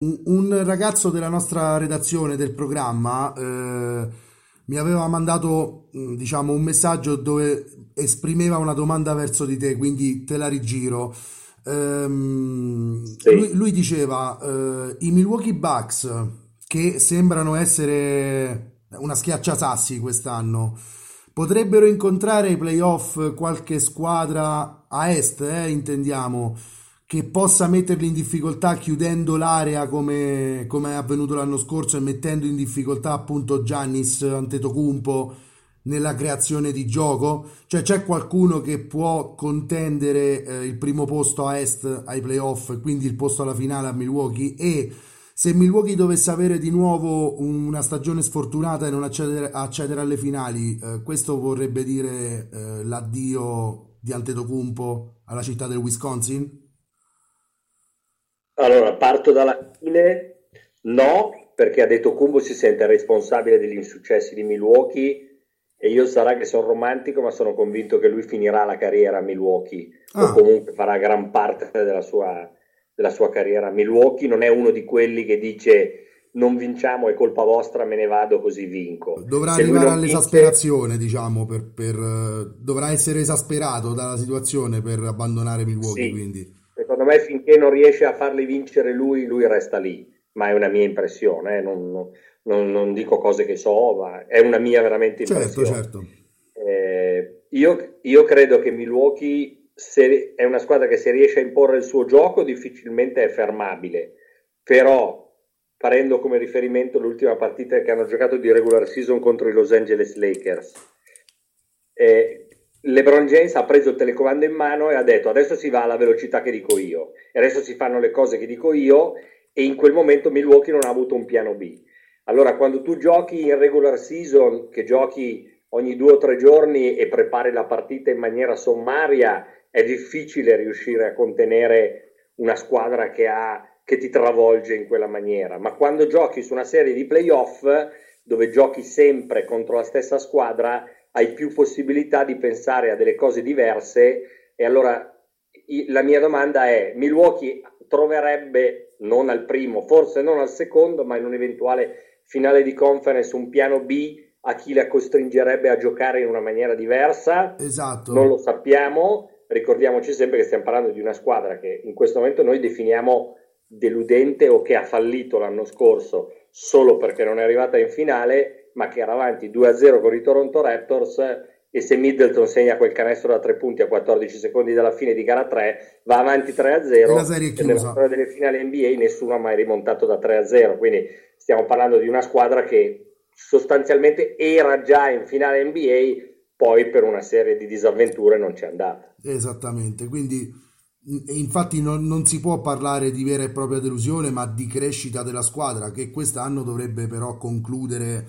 un, ragazzo della nostra redazione del programma eh, mi aveva mandato, mm, diciamo, un messaggio dove esprimeva una domanda verso di te, quindi te la rigiro. Ehm, Sì. lui, lui diceva, eh, i Milwaukee Bucks, che sembrano essere una schiacciasassi quest'anno, potrebbero incontrare ai playoff qualche squadra a est, eh, intendiamo, che possa metterli in difficoltà chiudendo l'area come, come è avvenuto l'anno scorso e mettendo in difficoltà appunto Giannis Antetokounmpo nella creazione di gioco? Cioè c'è qualcuno che può contendere eh, il primo posto a est ai playoff e quindi il posto alla finale a Milwaukee e se Milwaukee dovesse avere di nuovo una stagione sfortunata e non accedere, accedere alle finali, eh, questo vorrebbe dire eh, l'addio di Antetokounmpo alla città del Wisconsin? Allora, parto dalla fine, no, perché ha detto Kumbo si sente responsabile degli insuccessi di Milwaukee e io sarà che sono romantico, ma sono convinto che lui finirà la carriera a Milwaukee o Ah, comunque farà gran parte della sua, della sua carriera a Milwaukee. Non è uno di quelli che dice non vinciamo, è colpa vostra, me ne vado così vinco. dovrà Se arrivare non vince, all'esasperazione, diciamo, per, per, eh, dovrà essere esasperato dalla situazione per abbandonare Milwaukee, sì, quindi. Me finché non riesce a farli vincere lui, lui resta lì, ma è una mia impressione, eh, non, non- non- dico cose che so, ma è una mia veramente Certo, impressione. certo. Eh, io, io credo che Milwaukee se, è una squadra che se riesce a imporre il suo gioco difficilmente è fermabile, però prendo come riferimento l'ultima partita che hanno giocato di regular season contro i Los Angeles Lakers. Eh, LeBron James ha preso il telecomando in mano e ha detto adesso si va alla velocità che dico io, adesso si fanno le cose che dico io e in quel momento Milwaukee non ha avuto un piano B. Allora quando tu giochi in regular season, che giochi ogni due o tre giorni e prepari la partita in maniera sommaria, è difficile riuscire a contenere una squadra che, ha, che ti travolge in quella maniera. Ma quando giochi su una serie di playoff, dove giochi sempre contro la stessa squadra, hai più possibilità di pensare a delle cose diverse. E allora la mia domanda è: Milwaukee troverebbe non al primo, forse non al secondo, ma in un eventuale finale di conference un piano B a chi la costringerebbe a giocare in una maniera diversa? Non Esatto. lo sappiamo. Ricordiamoci sempre che stiamo parlando di una squadra che in questo momento noi definiamo deludente o che ha fallito l'anno scorso solo perché non è arrivata in finale, ma che era avanti 2-0 con i Toronto Raptors e se Middleton segna quel canestro da tre punti a 14 secondi dalla fine di gara 3 va avanti E la 3-0 serie è e nella storia delle finali NBA nessuno ha mai rimontato da 3-0 quindi stiamo parlando di una squadra che sostanzialmente era già in finale NBA poi per una serie di disavventure non c'è andata. Esattamente, quindi infatti non, non si può parlare di vera e propria delusione, ma di crescita della squadra che quest'anno dovrebbe però concludere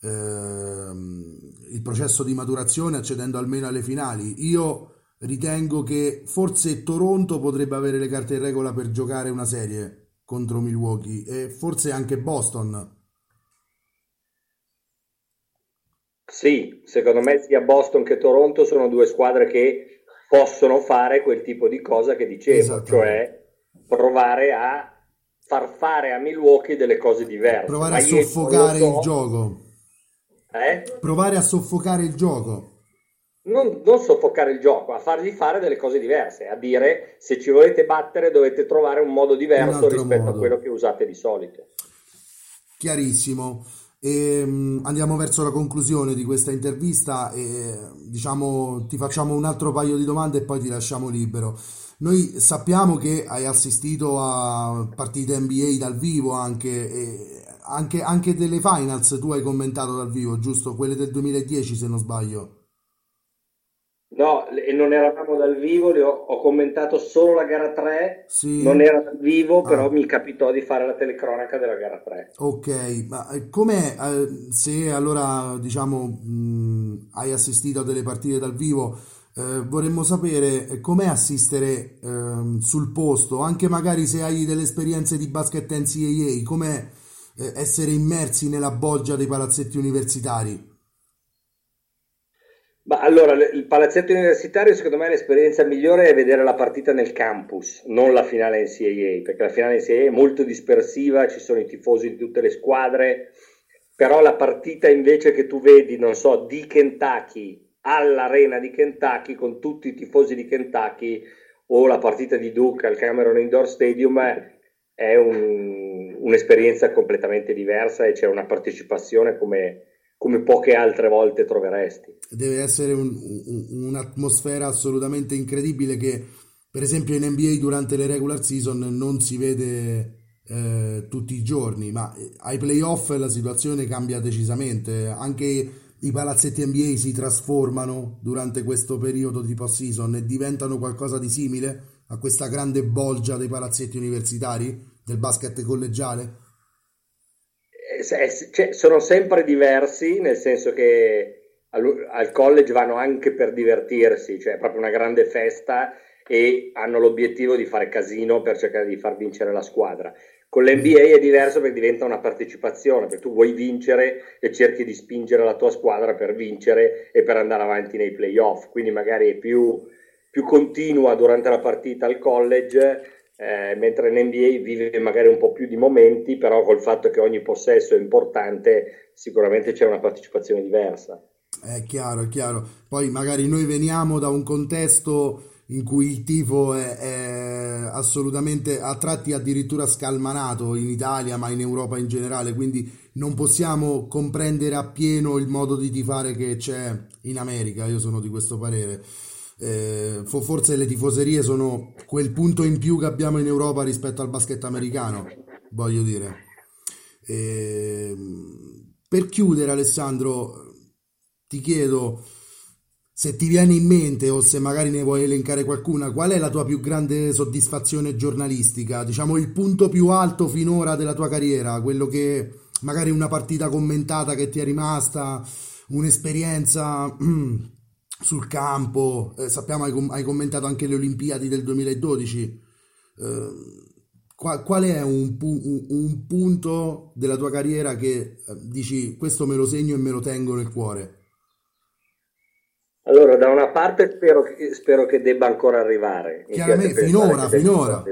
il processo di maturazione accedendo almeno alle finali. Io ritengo che forse Toronto potrebbe avere le carte in regola per giocare una serie contro Milwaukee e forse anche Boston. Sì, secondo me sia Boston che Toronto sono due squadre che possono fare quel tipo di cosa che dicevo, cioè provare a far fare a Milwaukee delle cose diverse. Provare Ma a soffocare il so, gioco. Eh? Provare a soffocare il gioco. Non, non soffocare il gioco, a fargli fare delle cose diverse, a dire se ci volete battere dovete trovare un modo Un diverso altro rispetto a modo. quello che usate di solito. Chiarissimo. Ehm, andiamo verso la conclusione di questa intervista e diciamo ti facciamo un altro paio di domande e poi ti lasciamo libero. Noi sappiamo che hai assistito a partite NBA dal vivo anche, e anche, anche delle finals tu hai commentato dal vivo, giusto? Quelle del 2010 se non sbaglio. No, e non eravamo dal vivo, le ho, ho commentato solo la gara 3, Sì? non era dal vivo, però Ah. mi capitò di fare la telecronaca della gara 3. Ok, ma eh, com'è eh, se allora diciamo mh, hai assistito a delle partite dal vivo, eh, vorremmo sapere eh, com'è assistere ehm, sul posto, anche magari se hai delle esperienze di basket NCAA, com'è eh, essere immersi nella bolgia dei palazzetti universitari? Ma allora, il palazzetto universitario, secondo me, l'esperienza migliore è vedere la partita nel campus, non la finale NCAA, perché la finale NCAA è molto dispersiva, ci sono i tifosi di tutte le squadre, però la partita invece che tu vedi, non so, di Kentucky all'arena di Kentucky con tutti i tifosi di Kentucky o la partita di Duke al Cameron Indoor Stadium è un, un'esperienza completamente diversa e c'è una partecipazione come, come poche altre volte troveresti. Deve essere un, un, un'atmosfera assolutamente incredibile che per esempio in NBA durante le regular season non si vede eh, tutti i giorni, ma ai playoff la situazione cambia decisamente, anche i palazzetti NBA si trasformano durante questo periodo di post-season e diventano qualcosa di simile a questa grande bolgia dei palazzetti universitari del basket collegiale? Eh, cioè, sono sempre diversi, nel senso che al, al college vanno anche per divertirsi, cioè è proprio una grande festa e hanno l'obiettivo di fare casino per cercare di far vincere la squadra. Con l'NBA è diverso perché diventa una partecipazione, perché tu vuoi vincere e cerchi di spingere la tua squadra per vincere e per andare avanti nei playoff, quindi magari è più, più continua durante la partita al college, eh, mentre l'NBA vive magari un po' più di momenti, però col fatto che ogni possesso è importante, sicuramente c'è una partecipazione diversa. È chiaro, è chiaro. Poi magari noi veniamo da un contesto in cui il tifo è, è, assolutamente a tratti addirittura scalmanato in Italia ma in Europa in generale quindi non possiamo comprendere appieno il modo di tifare che c'è in America io sono di questo parere eh, forse le tifoserie sono quel punto in più che abbiamo in Europa rispetto al basket americano voglio dire eh, per chiudere Alessandro ti chiedo se ti viene in mente o se magari ne vuoi elencare qualcuna, qual è la tua più grande soddisfazione giornalistica? Diciamo il punto più alto finora della tua carriera, quello che magari una partita commentata che ti è rimasta, un'esperienza sul campo, eh, sappiamo hai, hai, commentato anche le Olimpiadi del 2012. Eh, qual, qual, è un, un, un, punto della tua carriera che eh, dici questo me lo segno e me lo tengo nel cuore? Allora, da una parte spero che, spero che debba ancora arrivare. Chiaramente, finora, finora.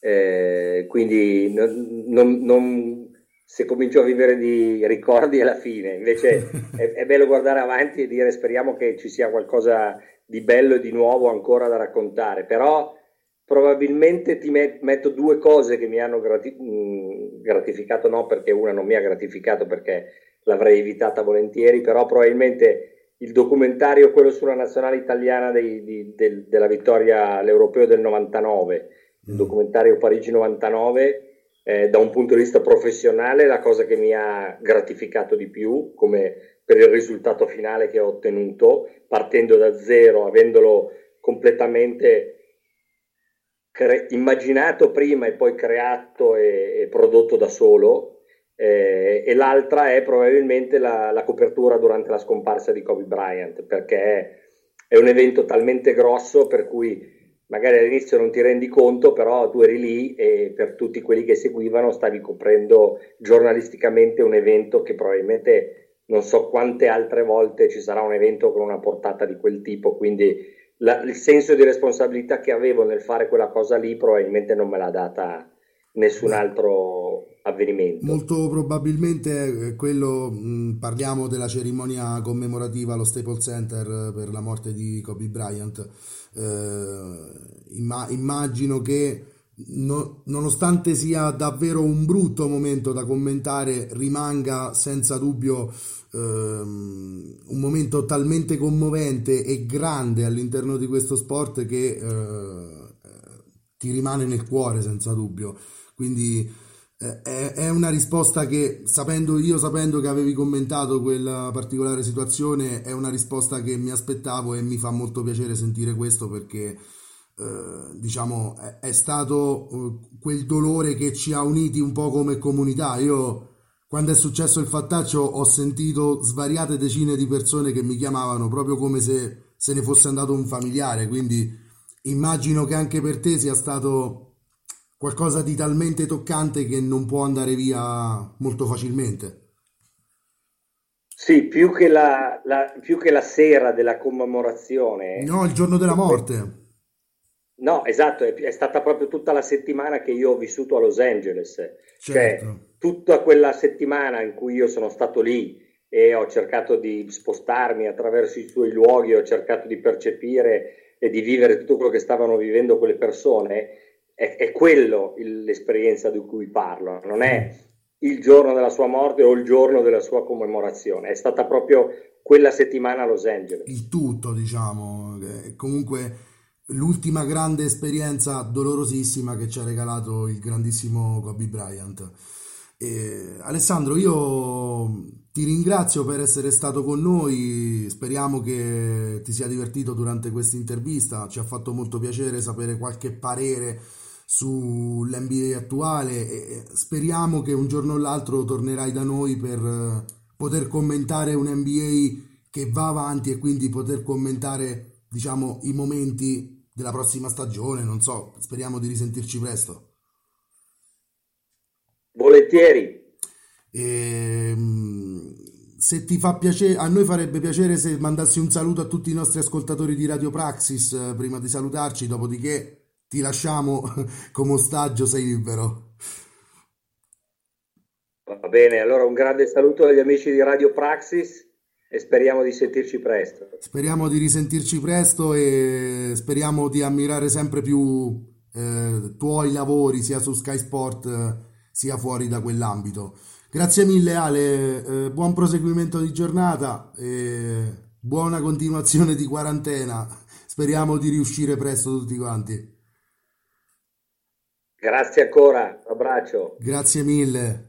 Eh, quindi non, non, non, se comincio a vivere di ricordi è la fine, invece è, è, bello guardare avanti e dire speriamo che ci sia qualcosa di bello e di nuovo ancora da raccontare, però probabilmente ti met, metto due cose che mi hanno grati, mh, gratificato, no perché una non mi ha gratificato perché l'avrei evitata volentieri, però probabilmente il documentario, quello sulla nazionale italiana dei, di, del, della vittoria all'Europeo del 99, il mm. documentario Parigi 99, eh, da un punto di vista professionale la cosa che mi ha gratificato di più, come per il risultato finale che ho ottenuto, partendo da zero, avendolo completamente cre- immaginato prima e poi creato e, e prodotto da solo, eh, e l'altra è probabilmente la, la, copertura durante la scomparsa di Kobe Bryant, perché è un evento talmente grosso per cui magari all'inizio non ti rendi conto, però tu eri lì e per tutti quelli che seguivano stavi coprendo giornalisticamente un evento che probabilmente non so quante altre volte ci sarà un evento con una portata di quel tipo, quindi la, il senso di responsabilità che avevo nel fare quella cosa lì probabilmente non me l'ha data nessun altro avvenimento. Molto probabilmente quello, mh, parliamo della cerimonia commemorativa allo Staples Center per la morte di Kobe Bryant. Eh, imma- immagino che no, nonostante sia davvero un brutto momento da commentare, rimanga senza dubbio ehm, un momento talmente commovente e grande all'interno di questo sport che eh, ti rimane nel cuore senza dubbio. Quindi eh, è, è, una risposta che, sapendo io, sapendo che avevi commentato quella particolare situazione, è una risposta che mi aspettavo e mi fa molto piacere sentire questo perché, eh, diciamo, è, è stato eh, quel dolore che ci ha uniti un po' come comunità. Io, quando è successo il fattaccio, ho sentito svariate decine di persone che mi chiamavano proprio come se se ne fosse andato un familiare, quindi immagino che anche per te sia stato qualcosa di talmente toccante che non può andare via molto facilmente. Sì, più che la, la, più che la sera della commemorazione. No, il giorno della morte. No, esatto, è, è, stata proprio tutta la settimana che io ho vissuto a Los Angeles, cioè Certo. tutta quella settimana in cui io sono stato lì e ho cercato di spostarmi attraverso i suoi luoghi, ho cercato di percepire e di vivere tutto quello che stavano vivendo quelle persone, è, è quello il- l'esperienza di cui parlo, non è il giorno della sua morte o il giorno della sua commemorazione, è stata proprio quella settimana a Los Angeles. il tutto, diciamo, comunque l'ultima grande esperienza dolorosissima che ci ha regalato il grandissimo Kobe Bryant. E, Alessandro, io ti ringrazio per essere stato con noi, speriamo che ti sia divertito durante questa intervista, ci ha fatto molto piacere sapere qualche parere sull'NBA attuale e speriamo che un giorno o l'altro tornerai da noi per eh, poter commentare un NBA che va avanti e quindi poter commentare, diciamo, i momenti della prossima stagione, non so, speriamo di risentirci presto. Volentieri. Ehm, se ti fa piacere, a noi farebbe piacere se mandassi un saluto a tutti i nostri ascoltatori di Radio Praxis, eh, prima di salutarci, dopodiché ti lasciamo come ostaggio, sei libero. Va bene, allora un grande saluto agli amici di Radio Praxis e speriamo di sentirci presto. Speriamo di risentirci presto e speriamo di ammirare sempre più eh, tuoi lavori sia su Sky Sport eh, sia fuori da quell'ambito. Grazie mille Ale, eh, buon proseguimento di giornata e buona continuazione di quarantena. Speriamo di riuscire presto tutti quanti. Grazie ancora, un abbraccio. Grazie mille.